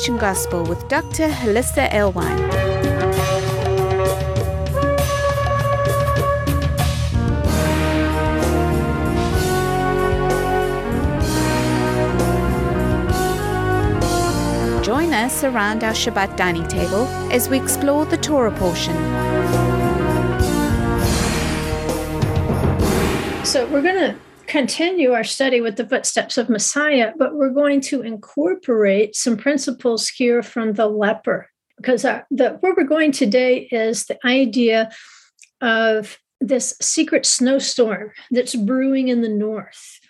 Transformation Gospel with Dr. Hollisa Alewine. Join us around our Shabbat dining table as we explore the Torah portion. So, we're going to continue our study with the footsteps of Messiah, but we're going to incorporate some principles here from the leper because our, the, where we're going today is the idea of this secret snowstorm that's brewing in the north.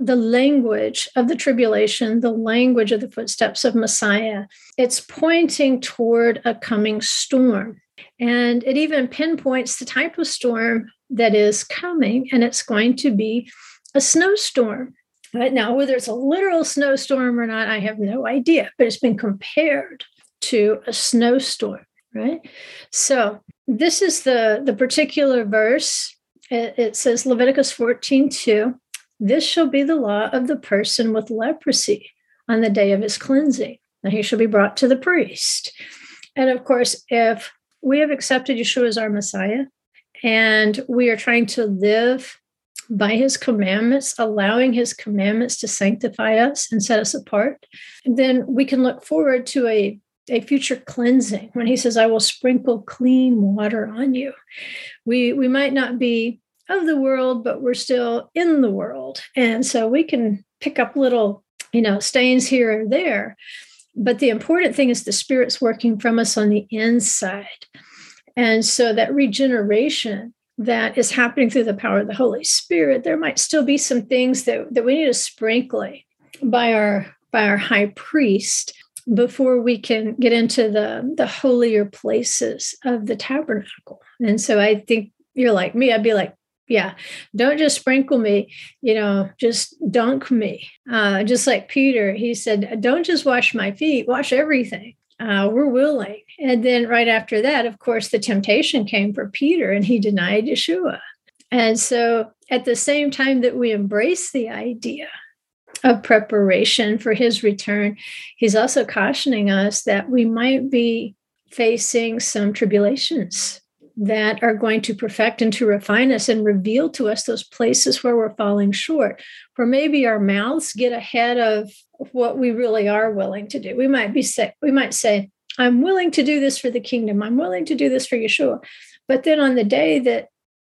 The language of the tribulation, the language of the footsteps of Messiah, it's pointing toward a coming storm. And it even pinpoints the type of storm that is coming, and it's going to be a snowstorm. Right now, whether it's a literal snowstorm or not, I have no idea, but it's been compared to a snowstorm, right? So this is the, the particular verse. It, it says Leviticus 14 2. This shall be the law of the person with leprosy on the day of his cleansing. And he shall be brought to the priest. And of course, if we have accepted Yeshua as our Messiah, and we are trying to live by his commandments, allowing his commandments to sanctify us and set us apart, then we can look forward to a, a future cleansing when he says, I will sprinkle clean water on you. We, we might not be of the world, but we're still in the world. And so we can pick up little, you know, stains here and there. But the important thing is the Spirit's working from us on the inside. And so that regeneration that is happening through the power of the Holy Spirit, there might still be some things that, that we need to sprinkle by our by our high priest before we can get into the the holier places of the tabernacle. And so I think you're like me, I'd be like, yeah, don't just sprinkle me, you know, just dunk me. Uh, just like Peter, he said, don't just wash my feet, wash everything uh, we're willing. And then right after that, of course, the temptation came for Peter and he denied Yeshua. And so at the same time that we embrace the idea of preparation for his return, he's also cautioning us that we might be facing some tribulations that are going to perfect and to refine us and reveal to us those places where we're falling short, where maybe our mouths get ahead of what we really are willing to do. We might be say, we might say, I'm willing to do this for the kingdom. I'm willing to do this for Yeshua. But then on the day that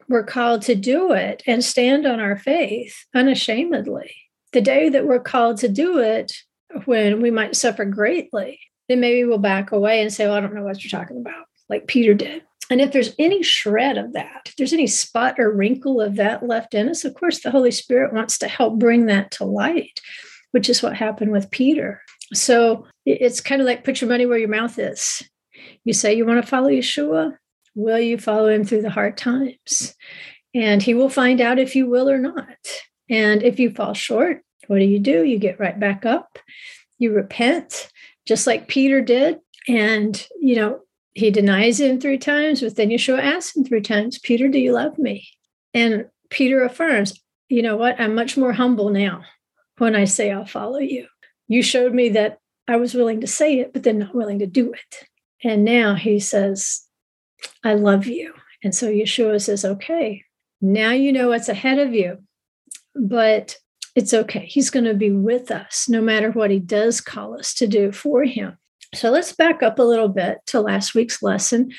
we're called to do it and stand on our faith unashamedly, the day that we're called to do it when we might suffer greatly, then maybe we'll back away and say, Well, I don't know what you're talking about, like Peter did. And if there's any shred of that, if there's any spot or wrinkle of that left in us, of course, the Holy Spirit wants to help bring that to light, which is what happened with Peter. So it's kind of like put your money where your mouth is. You say you want to follow Yeshua, will you follow him through the hard times? And he will find out if you will or not. And if you fall short, what do you do? You get right back up, you repent, just like Peter did. And, you know, he denies him three times, but then Yeshua asks him three times, Peter, do you love me? And Peter affirms, you know what? I'm much more humble now when I say I'll follow you. You showed me that I was willing to say it, but then not willing to do it. And now he says, I love you. And so Yeshua says, okay, now you know what's ahead of you, but it's okay. He's going to be with us no matter what he does call us to do for him. So let's back up a little bit to last week's lesson.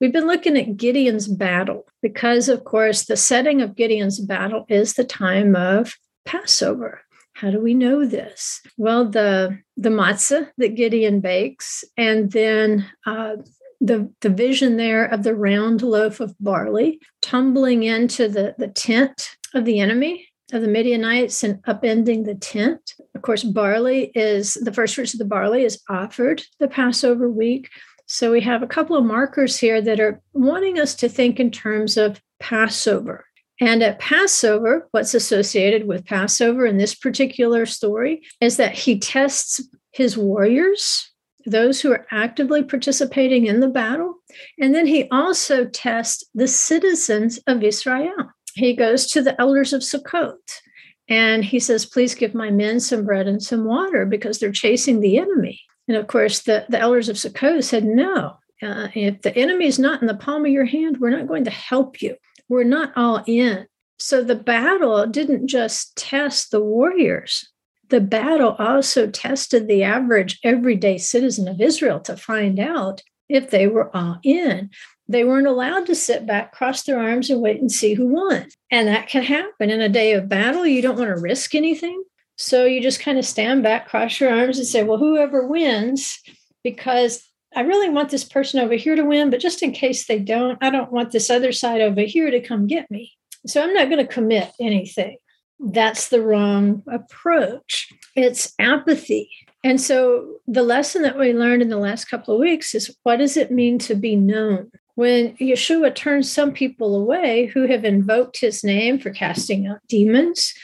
We've been looking at Gideon's battle because, of course, the setting of Gideon's battle is the time of Passover. How do we know this? Well, the the matzah that Gideon bakes, and then uh, the the vision there of the round loaf of barley tumbling into the the tent of the enemy of the Midianites and upending the tent. Of course, barley is the first fruits of the barley is offered the Passover week. So we have a couple of markers here that are wanting us to think in terms of Passover. And at Passover, what's associated with Passover in this particular story is that he tests his warriors, those who are actively participating in the battle. And then he also tests the citizens of Israel he goes to the elders of Sukkot and he says, Please give my men some bread and some water because they're chasing the enemy. And of course, the, the elders of Sukkot said, no, uh, if the enemy is not in the palm of your hand, we're not going to help you. We're not all in. So the battle didn't just test the warriors, the battle also tested the average everyday citizen of Israel to find out if they were all in. They weren't allowed to sit back, cross their arms, and wait and see who won. And that can happen in a day of battle. You don't want to risk anything. So you just kind of stand back, cross your arms, and say, well, whoever wins, because I really want this person over here to win, but just in case they don't, I don't want this other side over here to come get me. So I'm not going to commit anything. That's the wrong approach. It's apathy. And so the lesson that we learned in the last couple of weeks is what does it mean to be known? When Yeshua turns some people away who have invoked his name for casting out demons,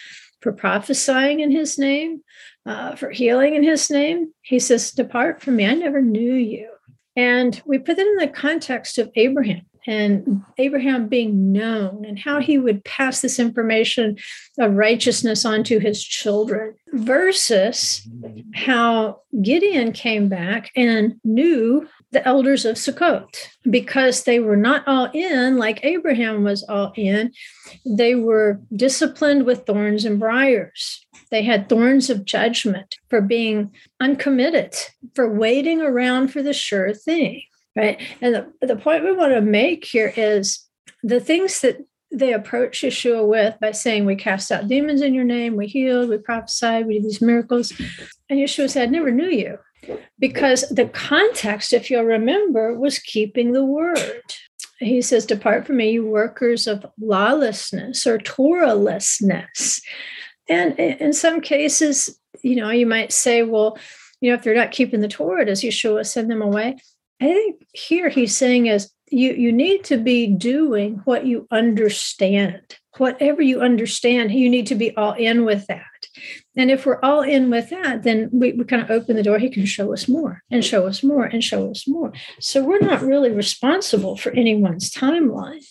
for prophesying in his name, uh, for healing in his name, he says, Depart from me, I never knew you. And we put that in the context of Abraham and Abraham being known and how he would pass this information of righteousness onto his children versus how Gideon came back and knew the elders of Sukkot because they were not all in like Abraham was all in. They were disciplined with thorns and briars. They had thorns of judgment for being uncommitted, for waiting around for the sure thing right? And the, the point we want to make here is the things that they approach Yeshua with by saying, We cast out demons in your name, we healed, we prophesied, we did these miracles. And Yeshua said, I never knew you. Because the context, if you'll remember, was keeping the word. He says, Depart from me, you workers of lawlessness or Torahlessness. And in some cases, you know, you might say, well, you know, if they're not keeping the Torah, does Yeshua send them away? I think here he's saying is you you need to be doing what you understand. Whatever you understand, you need to be all in with that. And if we're all in with that, then we, we kind of open the door. He can show us more and show us more and show us more. So we're not really responsible for anyone's timeline,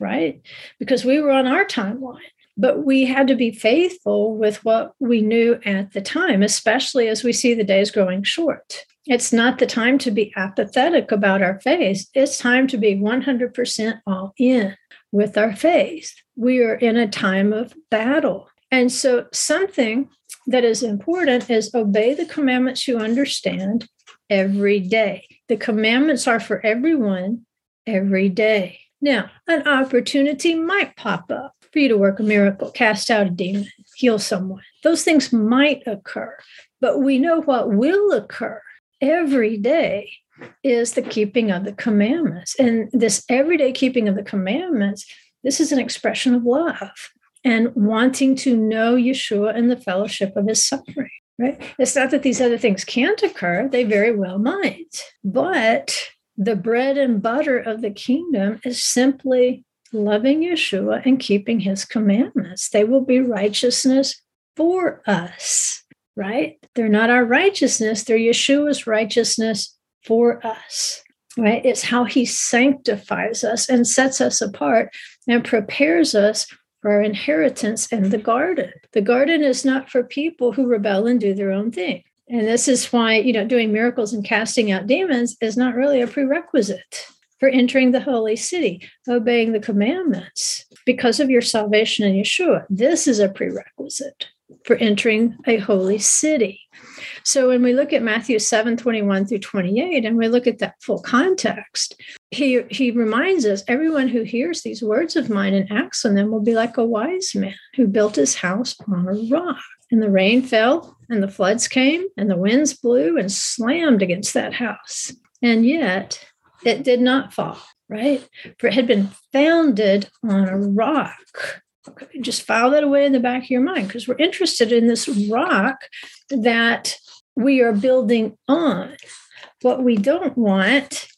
right? Because we were on our timeline but we had to be faithful with what we knew at the time, especially as we see the days growing short. It's not the time to be apathetic about our faith. It's time to be 100% all in with our faith. We are in a time of battle. And so, something that is important is obey the commandments you understand every day. The commandments are for everyone every day. Now, an opportunity might pop up for you to work a miracle, cast out a demon, heal someone. Those things might occur, but we know what will occur every day is the keeping of the commandments. And this everyday keeping of the commandments, this is an expression of love and wanting to know Yeshua and the fellowship of his suffering, right? It's not that these other things can't occur, they very well might. But the bread and butter of the kingdom is simply loving Yeshua and keeping his commandments. They will be righteousness for us right? They're not our righteousness, they're Yeshua's righteousness for us, right? It's how he sanctifies us and sets us apart and prepares us for our inheritance in the garden. The garden is not for people who rebel and do their own thing. And this is why, you know, doing miracles and casting out demons is not really a prerequisite for entering the holy city, obeying the commandments because of your salvation in Yeshua. This is a prerequisite for entering a holy city. So when we look at Matthew 7 21 through 28, and we look at that full context, he, he reminds us everyone who hears these words of mine and acts on them will be like a wise man who built his house on a rock. And the rain fell, and the floods came, and the winds blew and slammed against that house. And yet it did not fall, right? For it had been founded on a rock. Just file that away in the back of your mind because we're interested in this rock that we are building on. What we don't want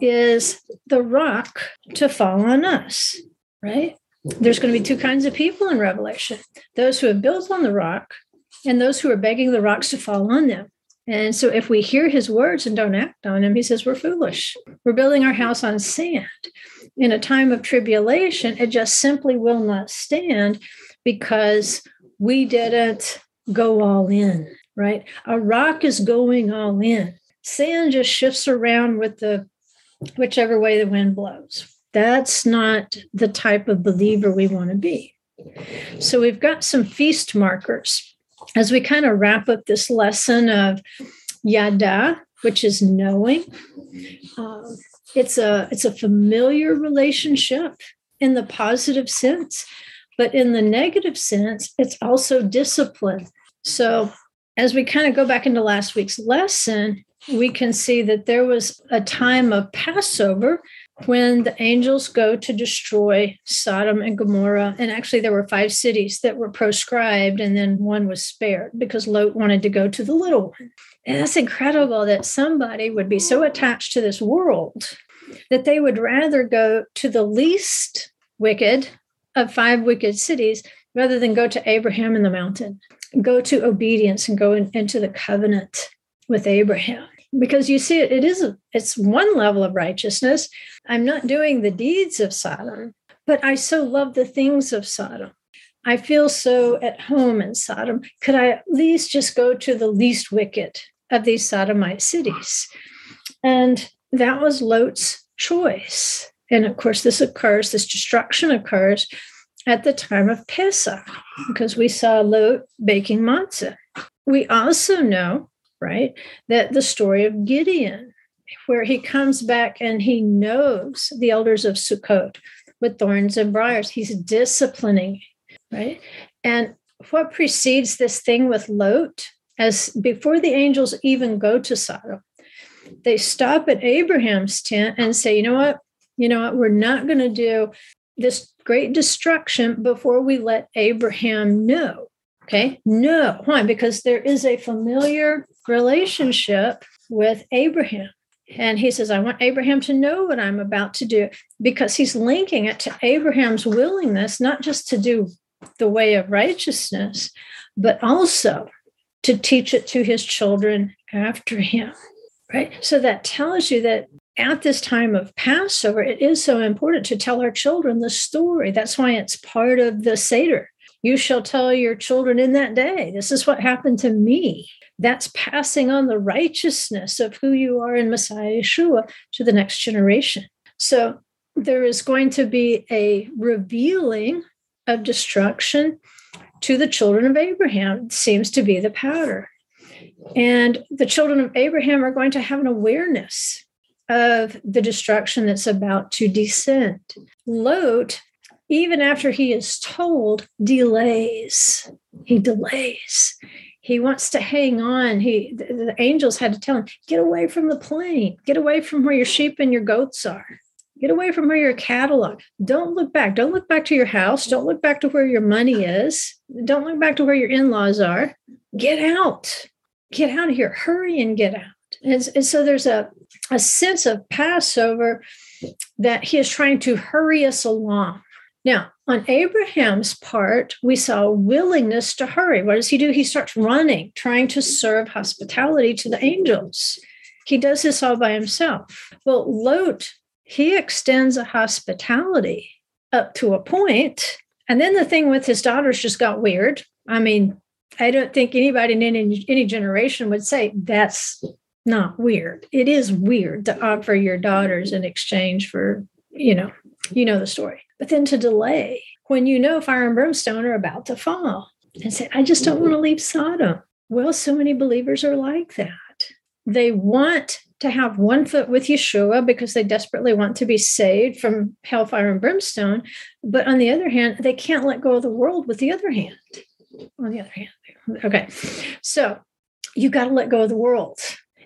is the rock to fall on us, right? There's going to be two kinds of people in Revelation those who have built on the rock and those who are begging the rocks to fall on them. And so if we hear his words and don't act on him, he says we're foolish. We're building our house on sand in a time of tribulation, it just simply will not stand because we didn't go all in. right? A rock is going all in. Sand just shifts around with the whichever way the wind blows. That's not the type of believer we want to be. So we've got some feast markers as we kind of wrap up this lesson of yada, which is knowing. Um, it's a it's a familiar relationship in the positive sense, but in the negative sense, it's also discipline. So as we kind of go back into last week's lesson, we can see that there was a time of Passover when the angels go to destroy Sodom and Gomorrah. And actually, there were five cities that were proscribed, and then one was spared because Lot wanted to go to the little one. And that's incredible that somebody would be so attached to this world that they would rather go to the least wicked of five wicked cities rather than go to Abraham in the mountain, go to obedience and go in, into the covenant with Abraham because you see it is a, it's one level of righteousness. I'm not doing the deeds of sodom but i so love the things of sodom. I feel so at home in sodom. Could i at least just go to the least wicked of these sodomite cities? And that was lot's choice. And of course this occurs this destruction occurs at the time of pesach because we saw lot baking matzah. We also know right? That the story of Gideon, where he comes back and he knows the elders of Sukkot with thorns and briars. He's disciplining, right? And what precedes this thing with Lot, as before the angels even go to Sodom, they stop at Abraham's tent and say, you know what? You know what? We're not going to do this great destruction before we let Abraham know. Okay. No. Why? Because there is a familiar relationship with Abraham. And he says, I want Abraham to know what I'm about to do because he's linking it to Abraham's willingness, not just to do the way of righteousness, but also to teach it to his children after him. Right. So that tells you that at this time of Passover, it is so important to tell our children the story. That's why it's part of the Seder. You shall tell your children in that day, this is what happened to me. That's passing on the righteousness of who you are in Messiah Yeshua to the next generation. So there is going to be a revealing of destruction to the children of Abraham, seems to be the pattern. And the children of Abraham are going to have an awareness of the destruction that's about to descend. Lot, even after he is told, delays. He delays. He wants to hang on. He the, the, angels had to tell him get away from the plain, get away from where your sheep and your goats are. Get away from where your cattle are. Don't look back. Don't look back to your house. Don't look back to where your money is. Don't look back to where your in-laws are. Get out. Get out of here. Hurry and get out. And, and so there's a, a sense of passover that he is trying to hurry us along now, on Abraham's part, we saw willingness to hurry. What does he do? He starts running, trying to serve hospitality to the angels. He does this all by himself. Well, Lot, he extends a hospitality up to a point, And then the thing with his daughters just got weird. I mean, I don't think anybody in any, any generation would say that's not weird. It is weird to offer your daughters in exchange for, you know, you know the story but then to delay when you know fire and brimstone are about to fall and say, I just don't mm-hmm. want to leave Sodom. Well, so many believers are like that. They want to have one foot with Yeshua because they desperately want to be saved from hellfire and brimstone. But on the other hand, they can't let go of the world with the other hand. On the other hand. Okay. So you got to let go of the world.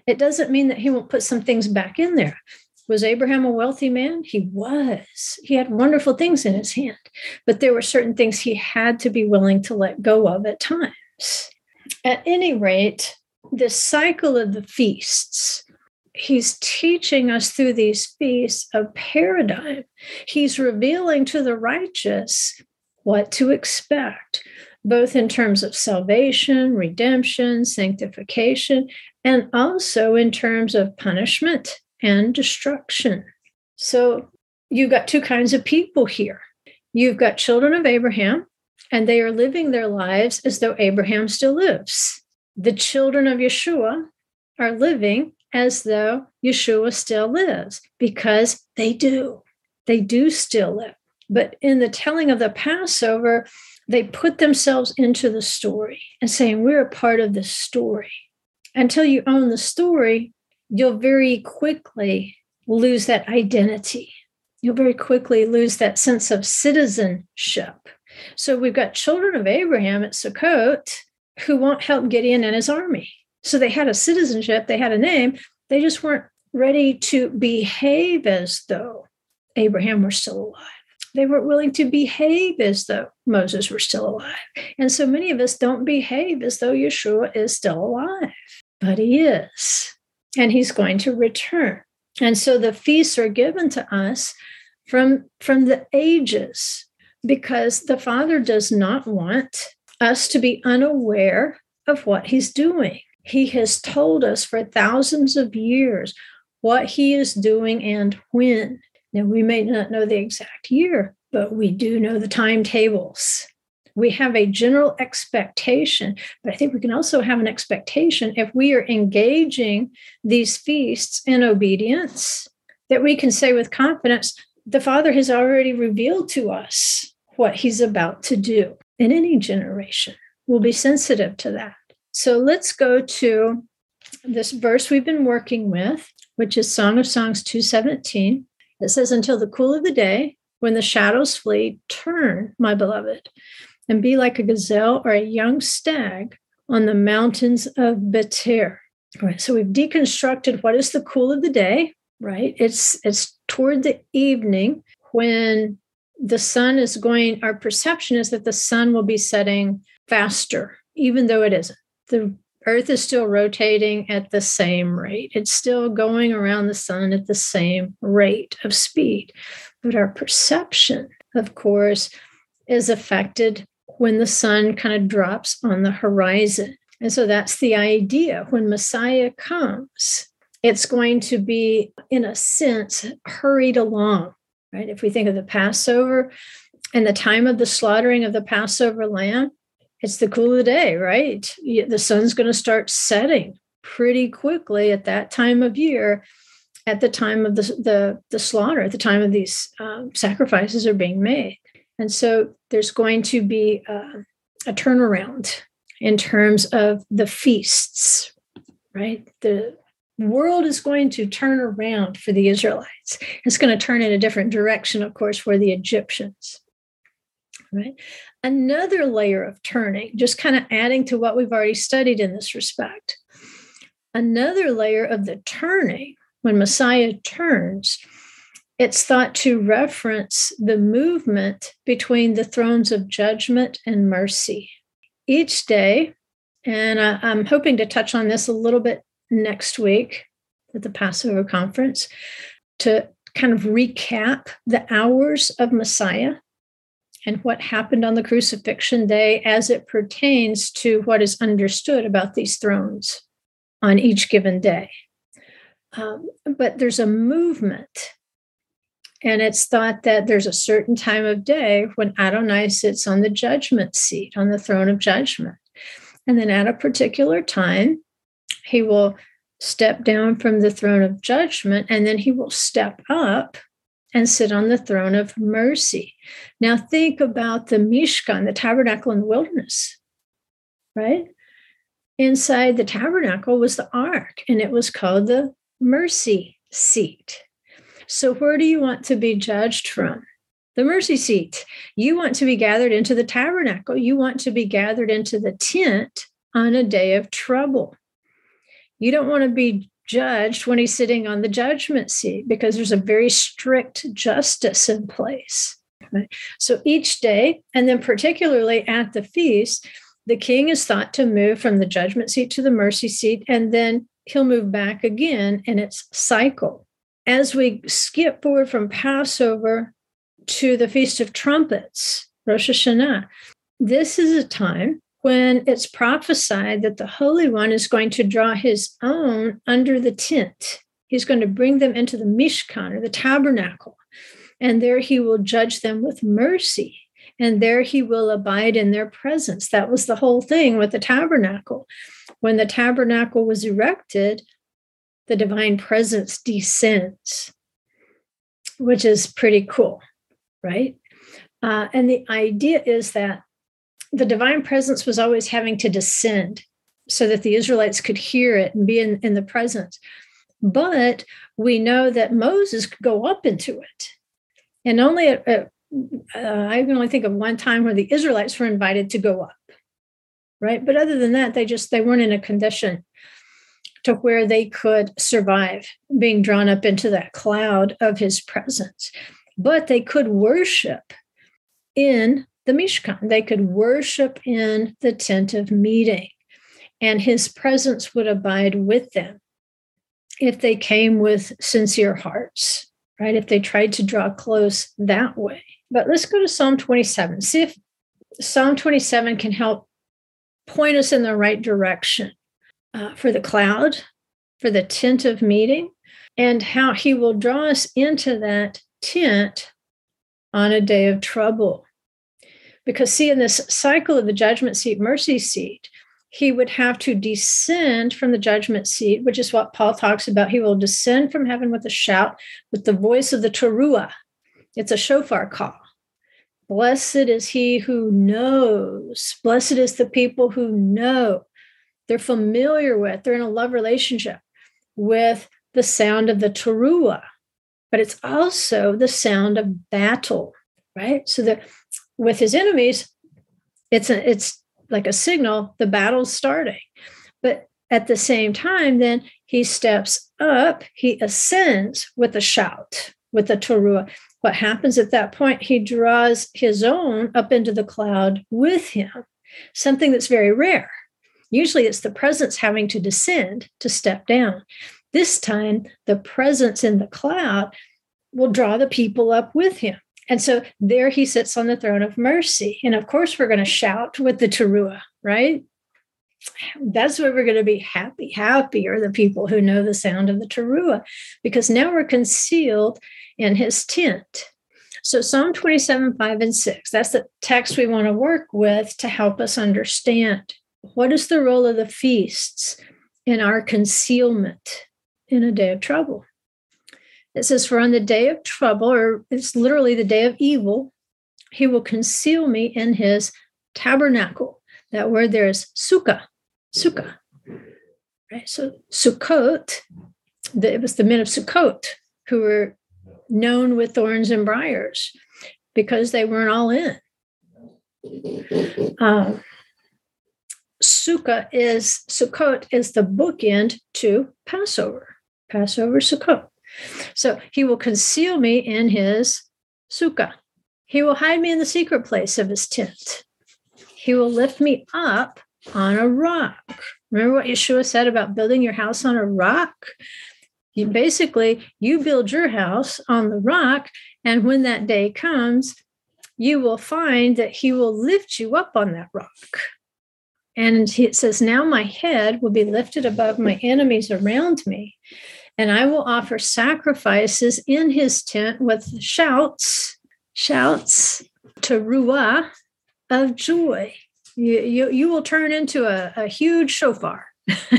It doesn't mean that he won't put some things back in there. Was Abraham a wealthy man? He was. He had wonderful things in his hand, but there were certain things he had to be willing to let go of at times. At any rate, the cycle of the feasts, he's teaching us through these feasts a paradigm. He's revealing to the righteous what to expect, both in terms of salvation, redemption, sanctification, and also in terms of punishment and destruction. So you've got two kinds of people here. You've got children of Abraham, and they are living their lives as though Abraham still lives. the children of Yeshua are living as though Yeshua still lives because they do. They do still live. But in the telling of the Passover, they put themselves into the story and saying, We're a part of the story. Until you own the story, you'll very quickly lose that identity. You'll very quickly lose that sense of citizenship. So we've got children of Abraham at Sukkot who won't help Gideon and his army. So they had a citizenship, they had a name, they just weren't ready to behave as though Abraham were still alive. They weren't willing to behave as though Moses were still alive. And so many of us don't behave as though Yeshua is still alive, but he is, and he's going to return. And so the feasts are given to us from, from the ages because the Father does not want us to be unaware of what he's doing. He has told us for thousands of years what he is doing and when. Now, we may not know the exact year, but we do know the timetables. We have a general expectation, but I think we can also have an expectation if we are engaging these feasts in obedience that we can say with confidence, the Father has already revealed to us what he's about to do in any generation. We'll be sensitive to that. So let's go to this verse we've been working with, which is Song of Songs 217. It says, Until the cool of the day, when the shadows flee, turn, my beloved, and be like a gazelle or a young stag on the mountains of Beter. All right, so we've deconstructed what is the cool of the day, right? It's it's toward the evening when the sun is going, our perception is that the sun will be setting faster, even though it isn't. The Earth is still rotating at the same rate. It's still going around the sun at the same rate of speed. But our perception, of course, is affected when the sun kind of drops on the horizon. And so that's the idea. When Messiah comes, it's going to be, in a sense, hurried along, right? If we think of the Passover and the time of the slaughtering of the Passover lamb, it's the cool of the day, right? The sun's going to start setting pretty quickly at that time of year, at the time of the, the, the slaughter, at the time of these um, sacrifices are being made. And so there's going to be uh, a turnaround in terms of the feasts, right? The world is going to turn around for the Israelites. It's going to turn in a different direction, of course, for the Egyptians. Right. Another layer of turning, just kind of adding to what we've already studied in this respect. Another layer of the turning, when Messiah turns, it's thought to reference the movement between the thrones of judgment and mercy. Each day, and I, am hoping to touch on this a little bit next week at the Passover conference to kind of recap the hours of Messiah and what happened on the crucifixion day as it pertains to what is understood about these thrones on each given day. Um, but there's a movement, and it's thought that there's a certain time of day when Adonai sits on the judgment seat, on the throne of judgment. And then at a particular time, he will step down from the throne of judgment, and then he will step up and sit on the throne of mercy. Now, think about the Mishkan, the tabernacle in the wilderness, right? Inside the tabernacle was the ark, and it was called the mercy seat. So, where do you want to be judged from? The mercy seat. You want to be gathered into the tabernacle. You want to be gathered into the tent on a day of trouble. You don't want to be judged when he's sitting on the judgment seat because there's a very strict justice in place. Right? So each day, and then particularly at the feast, the king is thought to move from the judgment seat to the mercy seat, and then he'll move back again in its cycle. As we skip forward from Passover to the Feast of Trumpets, Rosh Hashanah, this is a time when it's prophesied that the Holy One is going to draw his own under the tent. He's going to bring them into the Mishkan or the tabernacle, and there he will judge them with mercy. and there he will abide in their presence. That was the whole thing with the tabernacle. When the tabernacle was erected, the divine presence descends, which is pretty cool, right? Uh, and the idea is that the divine presence was always having to descend so that the Israelites could hear it and be in, in the presence. But we know that Moses could go up into it. And only at, at uh, I can only think of one time where the Israelites were invited to go up, right? But other than that, they just they weren't in a condition to where they could survive being drawn up into that cloud of his presence. But they could worship in the Mishkan. They could worship in the tent of meeting, and his presence would abide with them if they came with sincere hearts, right? If they tried to draw close that way. But let's go to Psalm 27. See if Psalm 27 can help point us in the right direction uh, for the cloud, for the tent of meeting, and how he will draw us into that tent on a day of trouble. Because, see, in this cycle of the judgment seat, mercy seat, he would have to descend from the judgment seat, which is what Paul talks about. He will descend from heaven with a shout, with the voice of the teruah. It's a shofar call. Blessed is he who knows. Blessed is the people who know. They're familiar with, they're in a love relationship with the sound of the teruah, but it's also the sound of battle, right? So that with his enemies, it's a, it's like a signal the battle's starting. But at the same time, then he steps up, he ascends with a shout, with the teruah. What happens at that point? He draws his own up into the cloud with him, something that's very rare. Usually it's the presence having to descend to step down. This time, the presence in the cloud will draw the people up with him. And so there he sits on the throne of mercy. And of course, we're going to shout with the teruah, right? That's where we're going to be happy. Happy are the people who know the sound of the teruah, because now we're concealed in his tent. So Psalm 27, 5 and 6, that's the text we want to work with to help us understand. What is the role of the feasts in our concealment in a day of trouble? It says, For on the day of trouble, or it's literally the day of evil, he will conceal me in his tabernacle. That word there is sukkah, sukkah. Right? So Sukkot, the, it was the men of Sukkot who were known with thorns and briars because they weren't all in. Um, Sukkah is Sukkot is the bookend to Passover. Passover, Sukkot. So he will conceal me in his sukkah. He will hide me in the secret place of his tent. He will lift me up on a rock. Remember what Yeshua said about building your house on a rock? You basically you build your house on the rock, and when that day comes, you will find that he will lift you up on that rock. And it says, Now my head will be lifted above my enemies around me and I will offer sacrifices in his tent with shouts, shouts teruah of joy. You, you, you will turn into a, a huge shofar.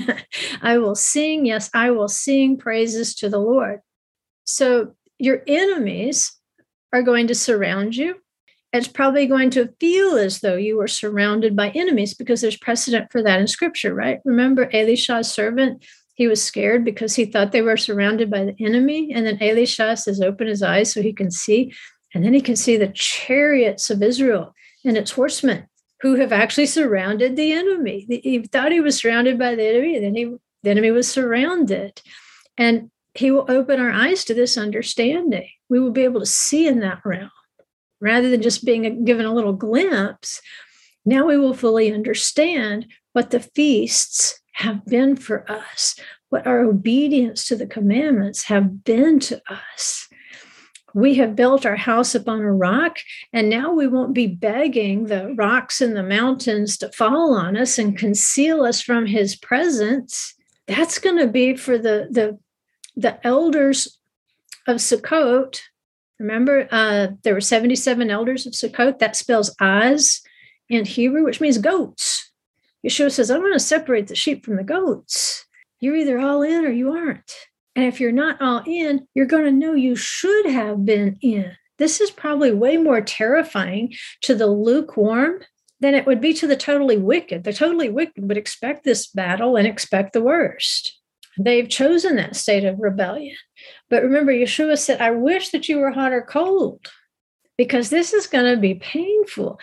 I will sing, yes, I will sing praises to the Lord. So your enemies are going to surround you. It's probably going to feel as though you were surrounded by enemies because there's precedent for that in scripture, right? Remember Elisha's servant he was scared because he thought they were surrounded by the enemy. And then Elisha says, Open his eyes so he can see. And then he can see the chariots of Israel and its horsemen who have actually surrounded the enemy. He thought he was surrounded by the enemy, and then he, the enemy was surrounded. And he will open our eyes to this understanding. We will be able to see in that realm rather than just being given a little glimpse. Now we will fully understand what the feasts have been for us, what our obedience to the commandments have been to us. We have built our house upon a rock, and now we won't be begging the rocks and the mountains to fall on us and conceal us from his presence. That's going to be for the, the, the elders of Sukkot Remember, uh, there were 77 elders of Sukkot. That spells Az in Hebrew, which means goats. Yeshua says, I'm going to separate the sheep from the goats. You're either all in or you aren't. And if you're not all in, you're going to know you should have been in. This is probably way more terrifying to the lukewarm than it would be to the totally wicked. The totally wicked would expect this battle and expect the worst. They've chosen that state of rebellion. But remember, Yeshua said, I wish that you were hot or cold because this is going to be painful.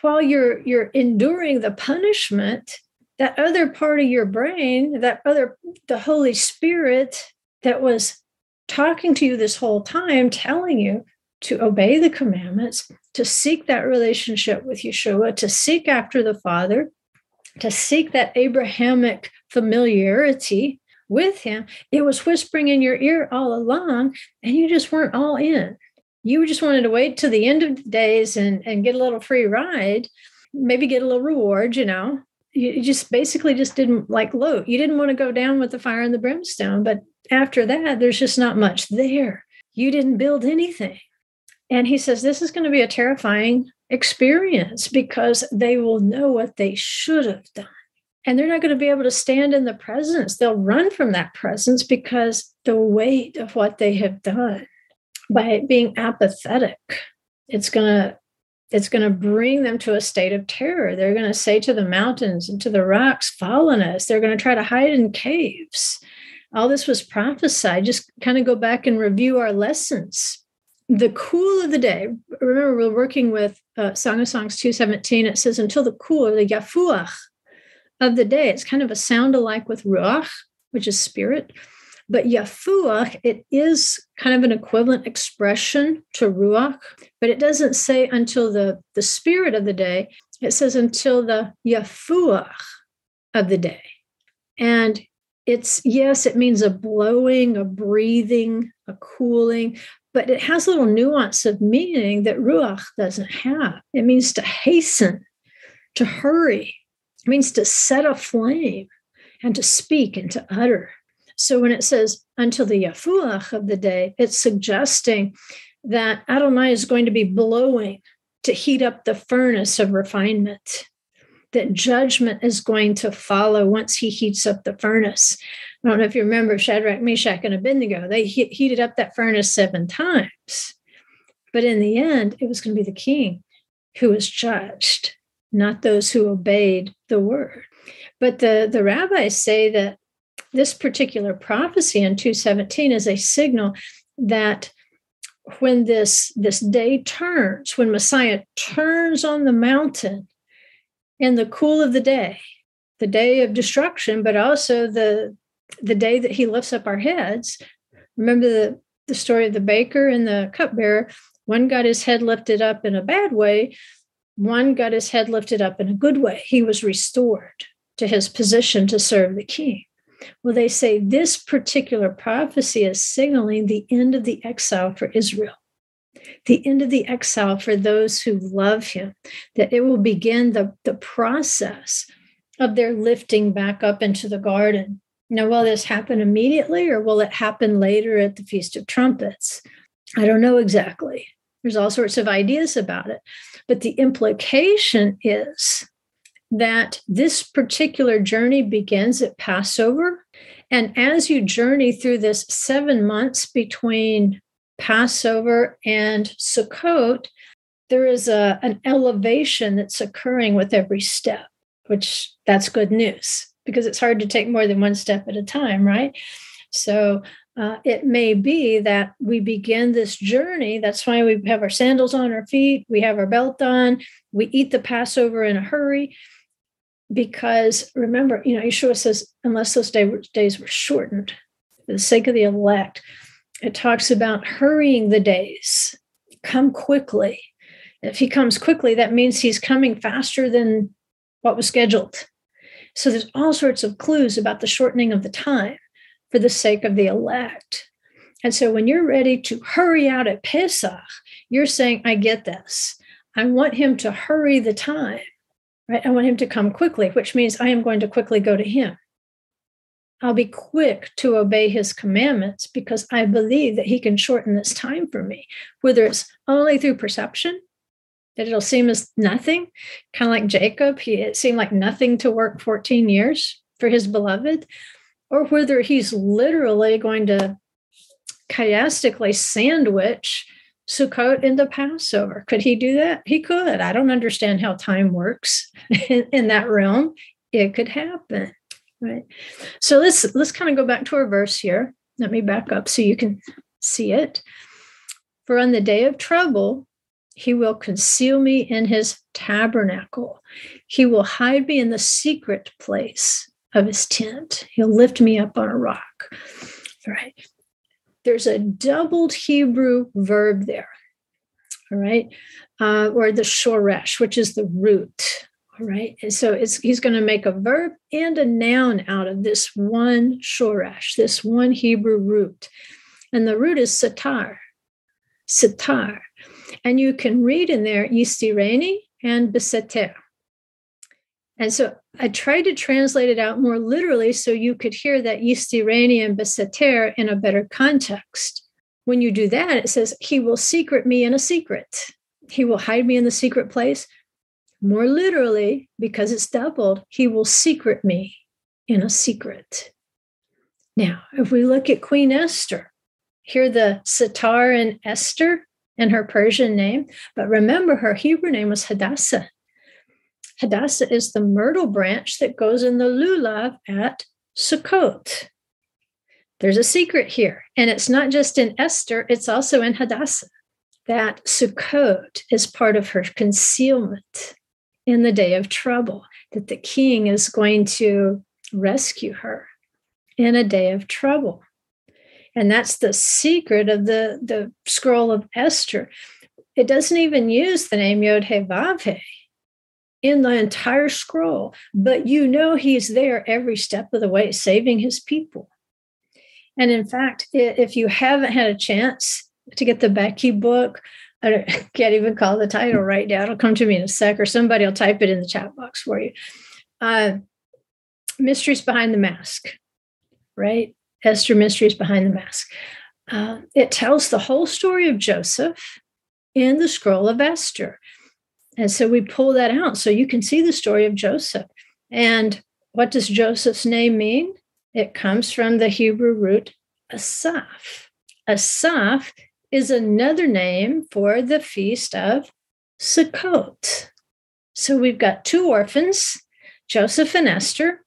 While you're you're enduring the punishment, that other part of your brain, that other the Holy Spirit that was talking to you this whole time, telling you to obey the commandments, to seek that relationship with Yeshua, to seek after the Father, to seek that Abrahamic familiarity with him, it was whispering in your ear all along, and you just weren't all in. You just wanted to wait till the end of the days and, and get a little free ride, maybe get a little reward, you know. You just basically just didn't like Lot. You didn't want to go down with the fire and the brimstone. But after that, there's just not much there. You didn't build anything. And he says, This is going to be a terrifying experience because they will know what they should have done and they're not going to be able to stand in the presence. They'll run from that presence because the weight of what they have done by being apathetic, it's going to it's going to bring them to a state of terror. They're going to say to the mountains and to the rocks, "Fall on us." They're going to try to hide in caves. All this was prophesied. Just kind of go back and review our lessons. The cool of the day. Remember, we're working with uh, Song of Songs 217. It says, until the cool, or the yafuach, of the day. It's kind of a sound alike with ruach, which is spirit. But yafuach, it is kind of an equivalent expression to ruach, but it doesn't say until the, the spirit of the day. It says until the yafuach of the day. And it's, yes, it means a blowing, a breathing, a cooling, but it has a little nuance of meaning that ruach doesn't have. It means to hasten, to hurry, it means to set a flame and to speak and to utter. So when it says until the yafuach of the day, it's suggesting that Adonai is going to be blowing to heat up the furnace of refinement, that judgment is going to follow once he heats up the furnace. I don't know if you remember Shadrach, Meshach, and Abednego, they he- heated up that furnace seven times. But in the end, it was going to be the king who was judged not those who obeyed the word. But the, the rabbis say that this particular prophecy in 217 is a signal that when this, this day turns, when Messiah turns on the mountain in the cool of the day, the day of destruction, but also the, the day that he lifts up our heads. Remember the, the story of the baker and the cupbearer? One got his head lifted up in a bad way, one got his head lifted up in a good way. He was restored to his position to serve the king. Well, they say this particular prophecy is signaling the end of the exile for Israel, the end of the exile for those who love him, that it will begin the, the process of their lifting back up into the garden. Now, will this happen immediately or will it happen later at the Feast of Trumpets? I don't know exactly. There's all sorts of ideas about it. But the implication is that this particular journey begins at Passover. And as you journey through this seven months between Passover and Sukkot, there is a, an elevation that's occurring with every step, which that's good news because it's hard to take more than one step at a time, right? So uh, it may be that we begin this journey. That's why we have our sandals on our feet, we have our belt on, we eat the Passover in a hurry. Because remember, you know, Yeshua says, unless those day, days were shortened for the sake of the elect, it talks about hurrying the days, come quickly. If he comes quickly, that means he's coming faster than what was scheduled. So there's all sorts of clues about the shortening of the time for the sake of the elect. And so when you're ready to hurry out at Pesach, you're saying, I get this. I want him to hurry the time, right? I want him to come quickly, which means I am going to quickly go to him. I'll be quick to obey his commandments because I believe that he can shorten this time for me, whether it's only through perception, that it'll seem as nothing, kind of like Jacob, he, it seemed like nothing to work 14 years for his beloved, or whether he's literally going to chiastically sandwich Sukkot the Passover. Could he do that? He could. I don't understand how time works in, in that realm. It could happen. Right. So let's let's kind of go back to our verse here. Let me back up so you can see it. For on the day of trouble, he will conceal me in his tabernacle. He will hide me in the secret place of his tent. He'll lift me up on a rock. All right. There's a doubled Hebrew verb there. All right. Uh, or the shoresh, which is the root. All right. And so he's going to make a verb and a noun out of this one shoresh, this one Hebrew root. And the root is sitar. Sitar. And you can read in there Yistireni and Beseter. And so I tried to translate it out more literally so you could hear that Yistireni Iranian Beseter in a better context. When you do that, it says, He will secret me in a secret. He will hide me in the secret place. More literally, because it's doubled, He will secret me in a secret. Now, if we look at Queen Esther, hear the sitar in Esther, and her Persian name. But remember, her Hebrew name was Hadassah. Hadassah is the myrtle branch that goes in the lulav at Sukkot. There's a secret here, and it's not just in Esther, it's also in Hadassah. That Sukkot is part of her concealment in the day of trouble, that the king is going to rescue her in a day of trouble. And that's the secret of the, the scroll of Esther. It doesn't even use the name Yod He Vav in the entire scroll, but you know he's there every step of the way, saving his people. And in fact, if you haven't had a chance to get the Becky book, I can't even call the title right now. It'll come to me in a sec, or somebody will type it in the chat box for you. Uh, Mysteries Behind the Mask, right? Esther Mysteries Behind the Mask. Uh, it tells the whole story of Joseph in the scroll of Esther. And so we pull that out so you can see the story of Joseph. And what does Joseph's name mean? It comes from the Hebrew root Asaph. Asaph is another name for the feast of Sukkot. So we've got two orphans, Joseph and Esther,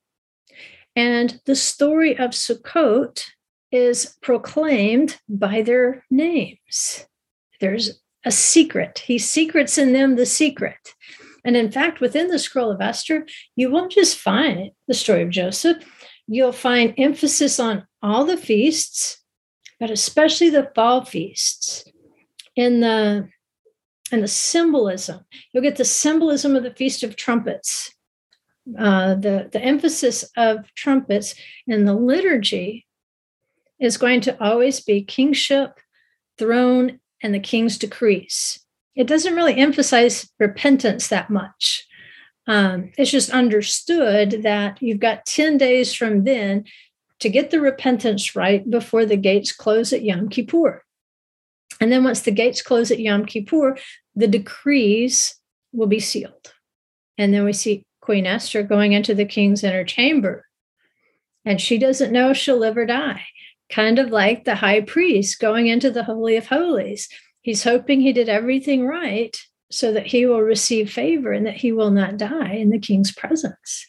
and the story of Sukkot is proclaimed by their names. There's a secret. He secrets in them the secret. And in fact, within the scroll of Esther, you won't just find the story of Joseph, you'll find emphasis on all the feasts, but especially the fall feasts. In the and the symbolism, you'll get the symbolism of the Feast of Trumpets, uh, the, the emphasis of trumpets in the liturgy is going to always be kingship, throne, and the king's decrees. It doesn't really emphasize repentance that much. Um, it's just understood that you've got 10 days from then to get the repentance right before the gates close at Yom Kippur. And then once the gates close at Yom Kippur, the decrees will be sealed. And then we see Queen Esther going into the king's inner chamber. And she doesn't know if she'll live or die, kind of like the high priest going into the Holy of Holies. He's hoping he did everything right so that he will receive favor and that he will not die in the king's presence.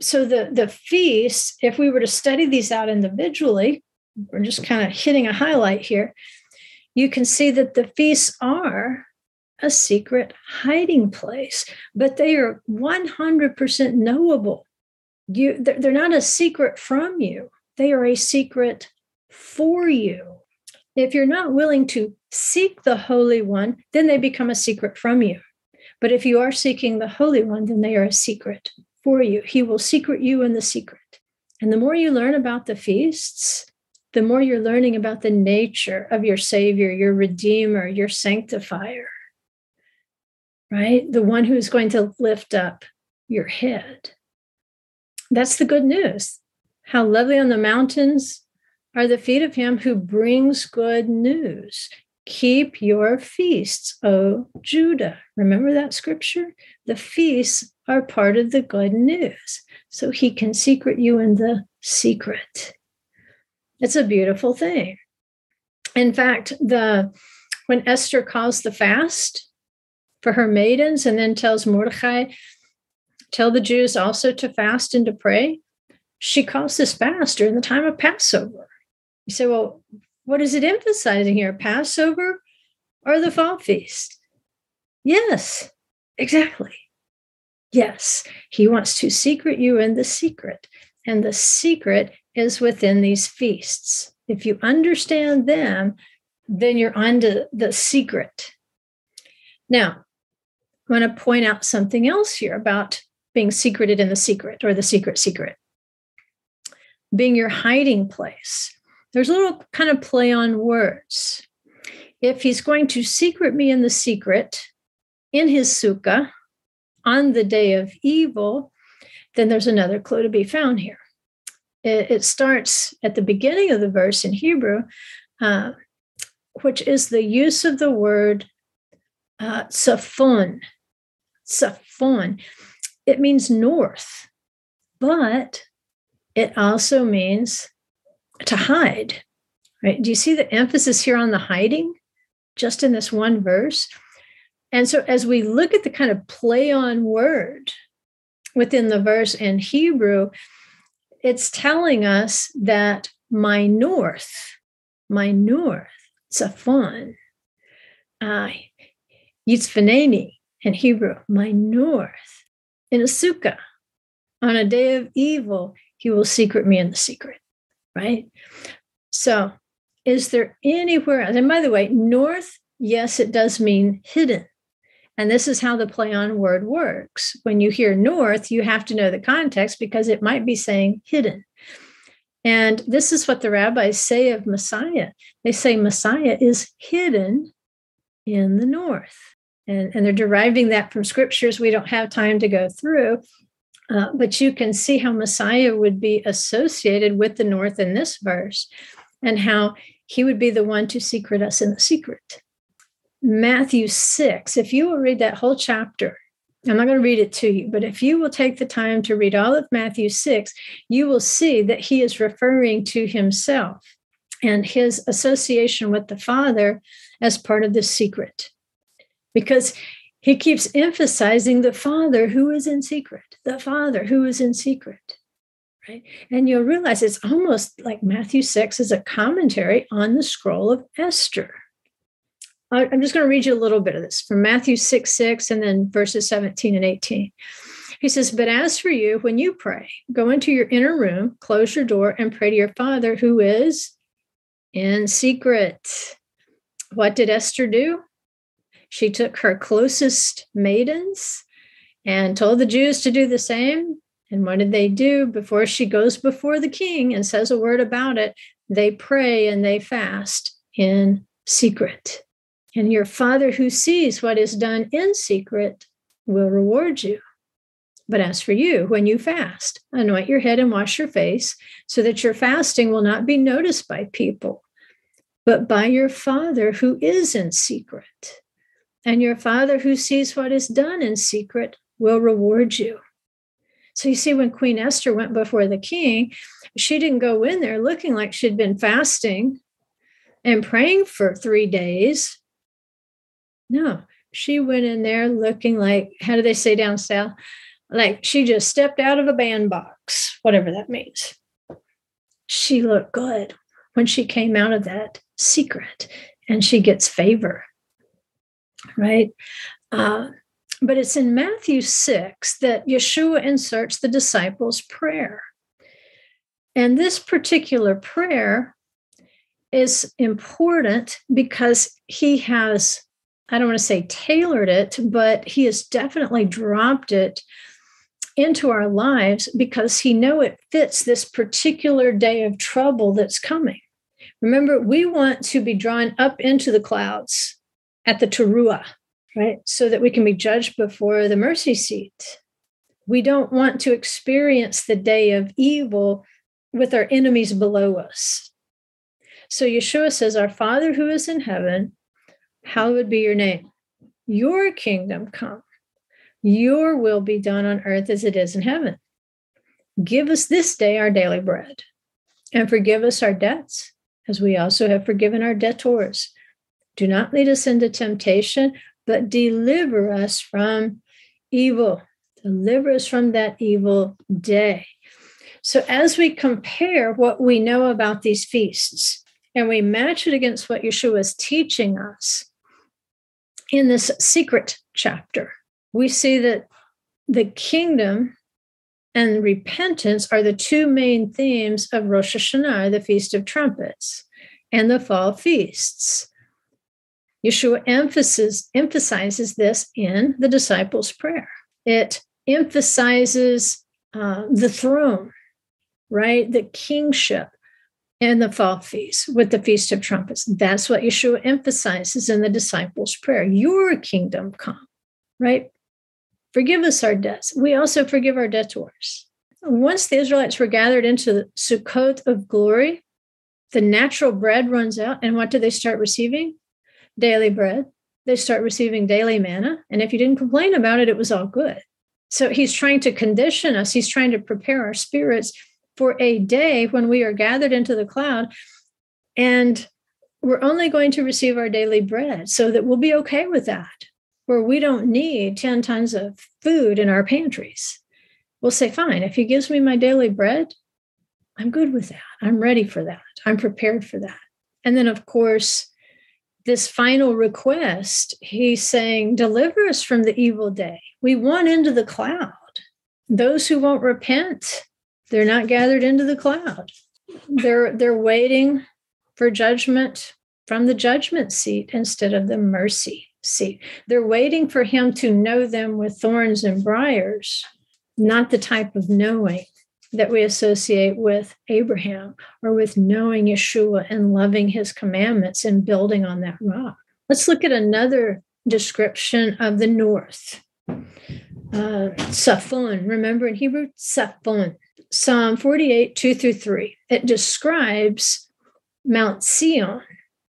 So the, the feasts, if we were to study these out individually, we're just kind of hitting a highlight here. You can see that the feasts are a secret hiding place, but they are 100% knowable. You, they're not a secret from you, they are a secret for you. If you're not willing to seek the Holy One, then they become a secret from you. But if you are seeking the Holy One, then they are a secret for you. He will secret you in the secret. And the more you learn about the feasts, the more you're learning about the nature of your Savior, your Redeemer, your Sanctifier right? The one who's going to lift up your head. That's the good news. How lovely on the mountains are the feet of him who brings good news. Keep your feasts, O Judah. Remember that scripture? The feasts are part of the good news. So he can secret you in the secret. It's a beautiful thing. In fact, the when Esther calls the fast for her maidens and then tells Mordecai, tell the Jews also to fast and to pray, she calls this fast during the time of Passover. You say, well, what is it emphasizing here? Passover or the fall feast? Yes, exactly. Yes, he wants to secret you in the secret. And the secret is within these feasts. If you understand them, then you're on to the secret. Now, I want to point out something else here about being secreted in the secret or the secret secret. Being your hiding place. There's a little kind of play on words. If he's going to secret me in the secret in his sukkah on the day of evil, then there's another clue to be found here. It, it starts at the beginning of the verse in Hebrew, uh, which is the use of the word uh, safon. Safon. It means north, but it also means to hide. Right? Do you see the emphasis here on the hiding just in this one verse? And so as we look at the kind of play on word within the verse in Hebrew, it's telling us that my north, my north, Safon, uh, Yitzfaneni in Hebrew, my north, in a sukkah, on a day of evil, he will secret me in the secret right? So, is there anywhere else? And by the way, north, yes, it does mean hidden. And this is how the play on word works. When you hear north, you have to know the context because it might be saying hidden. And this is what the rabbis say of Messiah. They say Messiah is hidden in the north. And, and they're deriving that from scriptures we don't have time to go through. Uh, but you can see how Messiah would be associated with the North in this verse and how he would be the one to secret us in the secret. Matthew 6, if you will read that whole chapter, I'm not going to read it to you, but if you will take the time to read all of Matthew 6, you will see that he is referring to himself and his association with the Father as part of the secret. Because he keeps emphasizing the Father who is in secret, the Father who is in secret. Right? And you'll realize it's almost like Matthew 6 is a commentary on the scroll of Esther. I'm just going to read you a little bit of this from Matthew 6 6 and then verses 17 and 18. He says, But as for you, when you pray, go into your inner room, close your door, and pray to your Father who is in secret. What did Esther do? She took her closest maidens and told the Jews to do the same. And what did they do before she goes before the king and says a word about it? They pray and they fast in secret. And your Father who sees what is done in secret will reward you. But as for you, when you fast, anoint your head and wash your face, so that your fasting will not be noticed by people, but by your Father who is in secret and your Father who sees what is done in secret will reward you. So you see, when Queen Esther went before the king, she didn't go in there looking like she'd been fasting and praying for three days. No, she went in there looking like, how do they say down south? Like she just stepped out of a bandbox, whatever that means. She looked good when she came out of that secret and she gets favor right? Uh, but it's in Matthew 6 that Yeshua inserts the disciples' prayer. And this particular prayer is important because he has, I don't want to say tailored it, but he has definitely dropped it into our lives because he know it fits this particular day of trouble that's coming. Remember, we want to be drawn up into the clouds at the Teruah, right? So that we can be judged before the mercy seat. We don't want to experience the day of evil with our enemies below us. So Yeshua says, Our Father who is in heaven, hallowed be your name. Your kingdom come. Your will be done on earth as it is in heaven. Give us this day our daily bread and forgive us our debts as we also have forgiven our debtors. Do not lead us into temptation, but deliver us from evil. Deliver us from that evil day. So, as we compare what we know about these feasts and we match it against what Yeshua is teaching us in this secret chapter, we see that the kingdom and repentance are the two main themes of Rosh Hashanah, the Feast of Trumpets, and the fall feasts. Yeshua emphasis, emphasizes this in the disciples' prayer. It emphasizes uh, the throne, right? The kingship and the fall feast with the Feast of Trumpets. That's what Yeshua emphasizes in the disciples' prayer. Your kingdom come, right? Forgive us our debts. We also forgive our debtors. Once the Israelites were gathered into the Sukkot of glory, the natural bread runs out. And what do they start receiving? Daily bread. They start receiving daily manna. And if you didn't complain about it, it was all good. So he's trying to condition us, he's trying to prepare our spirits for a day when we are gathered into the cloud and we're only going to receive our daily bread so that we'll be okay with that, where we don't need 10 tons of food in our pantries. We'll say, fine, if he gives me my daily bread, I'm good with that. I'm ready for that. I'm prepared for that. And then, of course, this final request, he's saying, Deliver us from the evil day. We want into the cloud. Those who won't repent, they're not gathered into the cloud. They're, they're waiting for judgment from the judgment seat instead of the mercy seat. They're waiting for him to know them with thorns and briars, not the type of knowing that we associate with Abraham or with knowing Yeshua and loving his commandments and building on that rock. Let's look at another description of the north. Uh, Safon, remember in Hebrew, Safon. Psalm 48, 2 through 3. It describes Mount Sion.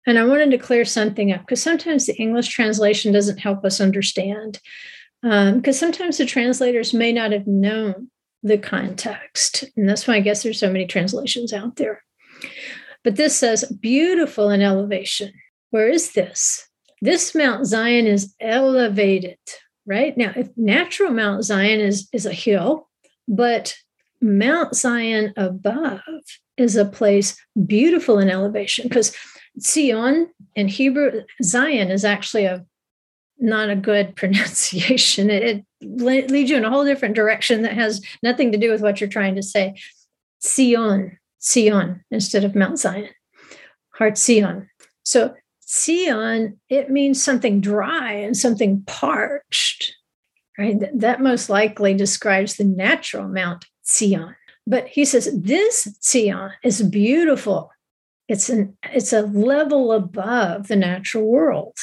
And I wanted to clear something up because sometimes the English translation doesn't help us understand. Because um, sometimes the translators may not have known the context. And that's why I guess there's so many translations out there. But this says beautiful in elevation. Where is this? This Mount Zion is elevated, right? Now, if natural Mount Zion is, is a hill, but Mount Zion above is a place beautiful in elevation because Zion in Hebrew, Zion is actually a not a good pronunciation. It, it leads you in a whole different direction that has nothing to do with what you're trying to say. Sion, Sion, instead of Mount Zion. Har Sion. So Sion, it means something dry and something parched, right? That most likely describes the natural Mount Sion. But he says this Sion is beautiful. It's an it's a level above the natural world.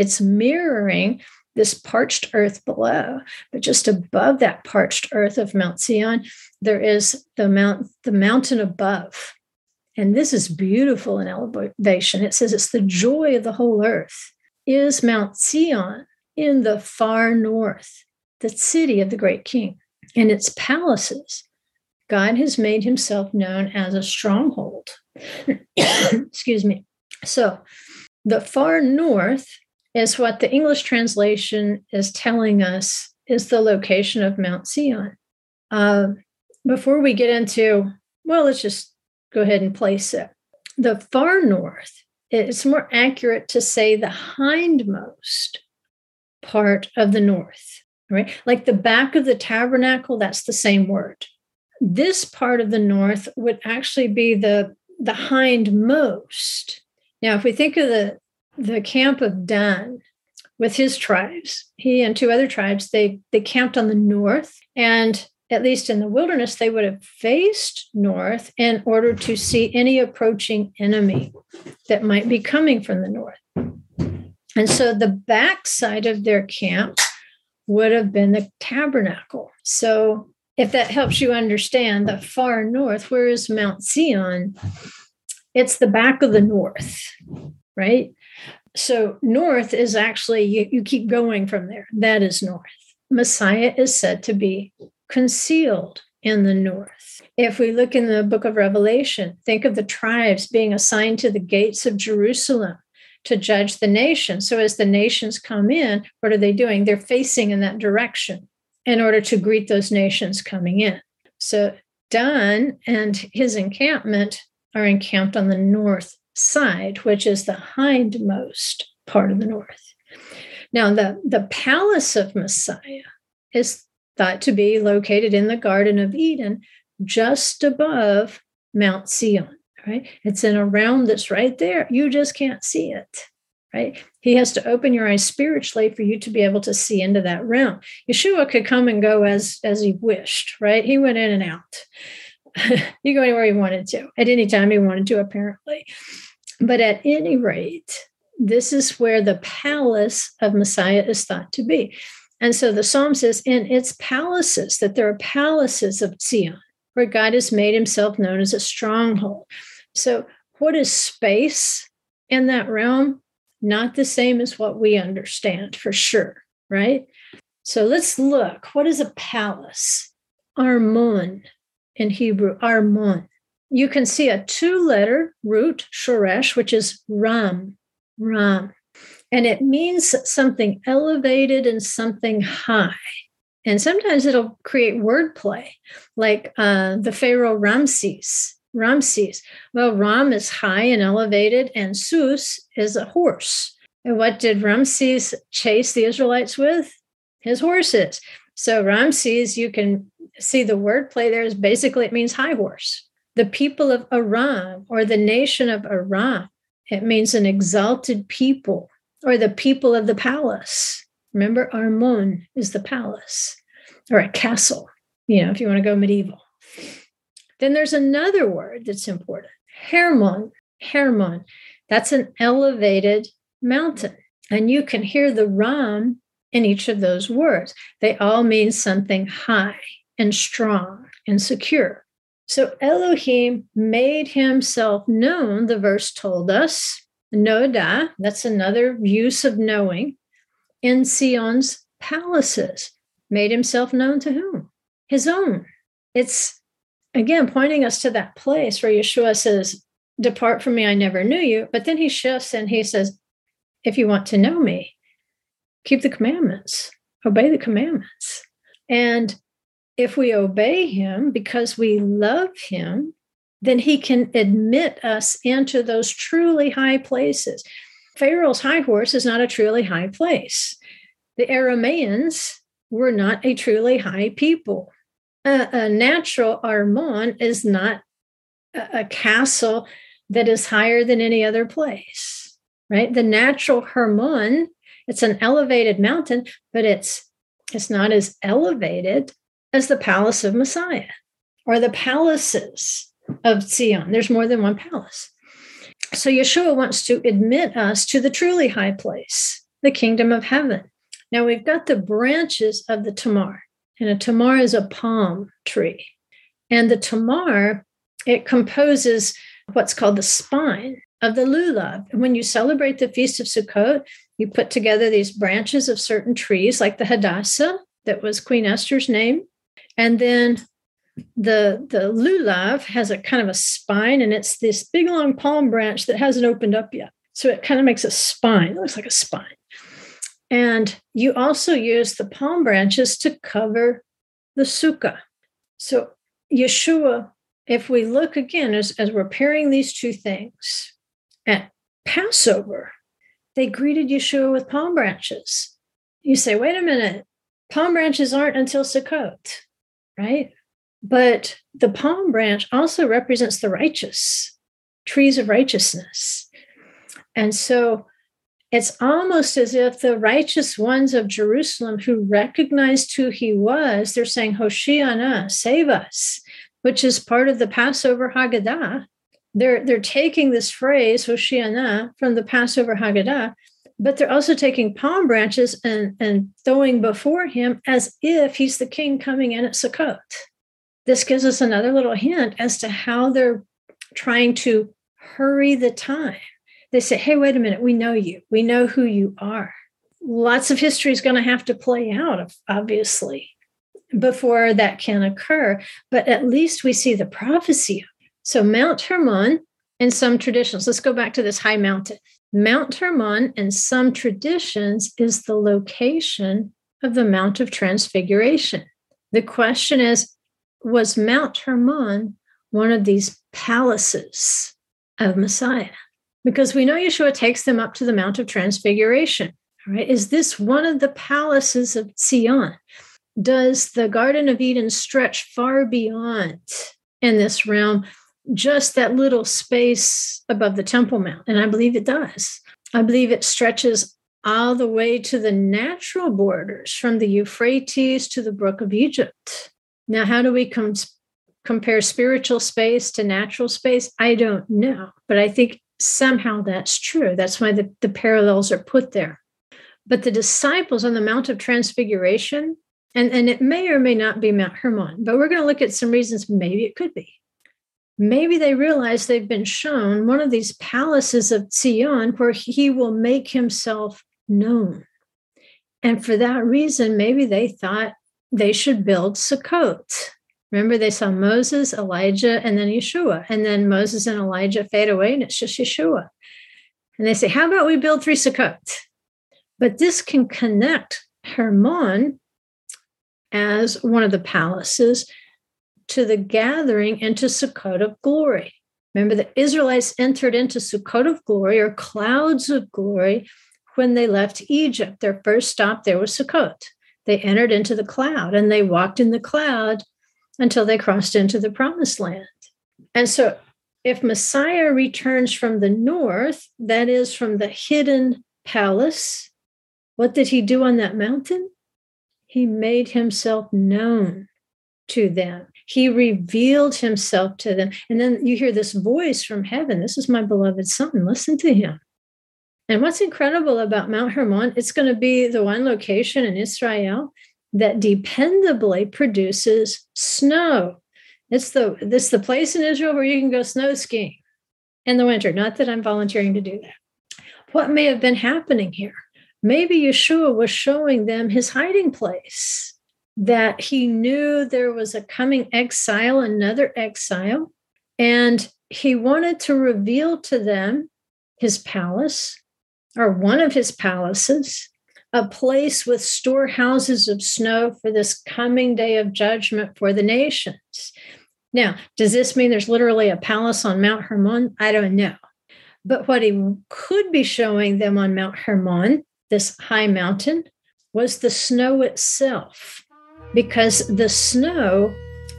It's mirroring this parched earth below, but just above that parched earth of Mount Sion, there is the mount, the mountain above. And this is beautiful in elevation. It says it's the joy of the whole earth is Mount Sion in the far north, the city of the great king and its palaces. God has made himself known as a stronghold. Excuse me. So, the far north is what the English translation is telling us is the location of Mount Sion. Uh, before we get into, well, let's just go ahead and place it. The far north, it's more accurate to say the hindmost part of the north, right? Like the back of the tabernacle, that's the same word. This part of the north would actually be the, the hindmost. Now, if we think of the the camp of Dan with his tribes. He and two other tribes, they they camped on the north and at least in the wilderness, they would have faced north in order to see any approaching enemy that might be coming from the north. And so the backside of their camp would have been the tabernacle. So if that helps you understand the far north, where is Mount Zion? It's the back of the north, right? So north is actually, you, you keep going from there. That is north. Messiah is said to be concealed in the north. If we look in the book of Revelation, think of the tribes being assigned to the gates of Jerusalem to judge the nation. So as the nations come in, what are they doing? They're facing in that direction in order to greet those nations coming in. So Dan and his encampment are encamped on the north side, which is the hindmost part of the north. Now, the, the palace of Messiah is thought to be located in the Garden of Eden, just above Mount Zion, right? It's in a realm that's right there. You just can't see it, right? He has to open your eyes spiritually for you to be able to see into that realm. Yeshua could come and go as as he wished, right? He went in and out. he go anywhere you wanted to, at any time you wanted to, apparently. But at any rate, this is where the palace of Messiah is thought to be. And so the psalm says, in its palaces, that there are palaces of Zion, where God has made himself known as a stronghold. So, what is space in that realm? Not the same as what we understand for sure, right? So, let's look. What is a palace? Armon in Hebrew, Armon. You can see a two letter root, shoresh, which is Ram, Ram and it means something elevated and something high. And sometimes it'll create wordplay, like uh, the Pharaoh Ramses. Ramses. Well, Ram is high and elevated, and Sus is a horse. And what did Ramses chase the Israelites with? His horses. So Ramses, you can see the wordplay there is basically it means high horse. The people of Aram or the nation of Aram, it means an exalted people or the people of the palace. Remember, Armon is the palace or a castle, you know, if you want to go medieval. Then there's another word that's important Hermon. Hermon. That's an elevated mountain. And you can hear the Ram in each of those words. They all mean something high and strong and secure. So Elohim made himself known, the verse told us, Noda, that's another use of knowing, in Sion's palaces, made himself known to whom? His own. It's again pointing us to that place where Yeshua says, Depart from me, I never knew you. But then he shifts and he says, If you want to know me, keep the commandments, obey the commandments. And if we obey him because we love him, then he can admit us into those truly high places. Pharaoh's high horse is not a truly high place. The Aramaeans were not a truly high people. A, a natural Armon is not a, a castle that is higher than any other place, right? The natural Hermon, it's an elevated mountain, but it's it's not as elevated as the palace of Messiah or the palaces of Zion. There's more than one palace. So Yeshua wants to admit us to the truly high place, the kingdom of heaven. Now we've got the branches of the tamar, and a tamar is a palm tree. And the tamar, it composes what's called the spine of the lulav. And when you celebrate the Feast of Sukkot, you put together these branches of certain trees, like the Hadassah, that was Queen Esther's name, and then the the lulav has a kind of a spine and it's this big long palm branch that hasn't opened up yet. So it kind of makes a spine. It looks like a spine. And you also use the palm branches to cover the sukkah. So yeshua if we look again as, as we're pairing these two things at passover they greeted yeshua with palm branches. You say wait a minute. Palm branches aren't until sukkot right but the palm branch also represents the righteous, trees of righteousness. And so it's almost as if the righteous ones of Jerusalem who recognized who he was, they're saying, Hoshiana, save us, which is part of the Passover Haggadah. They're, they're taking this phrase, Hoshiana, from the Passover Haggadah, but they're also taking palm branches and, and throwing before him as if he's the king coming in at Sukkot this gives us another little hint as to how they're trying to hurry the time. They say, hey, wait a minute, we know you, we know who you are. Lots of history is going to have to play out, obviously, before that can occur. But at least we see the prophecy. So, Mount Hermon, in some traditions, let's go back to this high mountain. Mount Hermon, in some traditions, is the location of the Mount of Transfiguration. The question is was Mount Hermon one of these palaces of Messiah? Because we know Yeshua takes them up to the Mount of Transfiguration. Right? Is this one of the palaces of Zion? Does the Garden of Eden stretch far beyond in this realm just that little space above the Temple Mount? And I believe it does. I believe it stretches all the way to the natural borders from the Euphrates to the Brook of Egypt. Now, how do we com- compare spiritual space to natural space? I don't know, but I think somehow that's true. That's why the, the parallels are put there. But the disciples on the Mount of Transfiguration, and, and it may or may not be Mount Hermon, but we're going to look at some reasons maybe it could be. Maybe they realize they've been shown one of these palaces of Zion where he will make himself known. And for that reason, maybe they thought they should build Sukkot. Remember, they saw Moses, Elijah, and then Yeshua. And then Moses and Elijah fade away, and it's just Yeshua. And they say, How about we build three Sukkot? But this can connect Hermon as one of the palaces to the gathering into Sukkot of glory. Remember, the Israelites entered into Sukkot of glory or clouds of glory when they left Egypt. Their first stop there was Sukkot they entered into the cloud and they walked in the cloud until they crossed into the promised land. And so, if Messiah returns from the north, that is from the hidden palace, what did he do on that mountain? He made himself known to them. He revealed himself to them. And then you hear this voice from heaven This is my beloved son. Listen to him. And what's incredible about Mount Hermon, it's going to be the one location in Israel that dependably produces snow. It's the this the place in Israel where you can go snow skiing in the winter. Not that I'm volunteering to do that. What may have been happening here? Maybe Yeshua was showing them his hiding place, that he knew there was a coming exile, another exile, and he wanted to reveal to them his palace, or one of his palaces, a place with storehouses of snow for this coming day of judgment for the nations. Now, does this mean there's literally a palace on Mount Hermon? I don't know. But what he could be showing them on Mount Hermon, this high mountain, was the snow itself, because the snow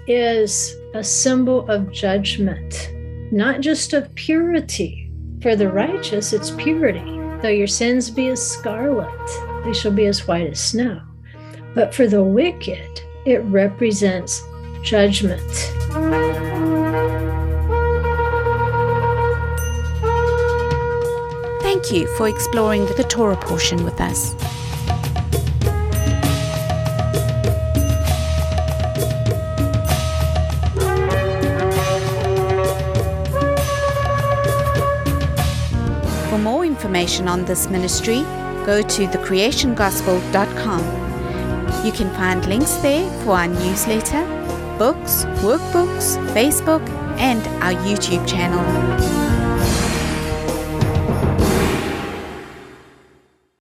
is a symbol of judgment, not just of purity. For the righteous, it's purity. Though your sins be as scarlet, they shall be as white as snow. But for the wicked, it represents judgment. Thank you for exploring the Torah portion with us. Information on this ministry, go to thecreationgospel.com. You can find links there for our newsletter, books, workbooks, Facebook, and our YouTube channel.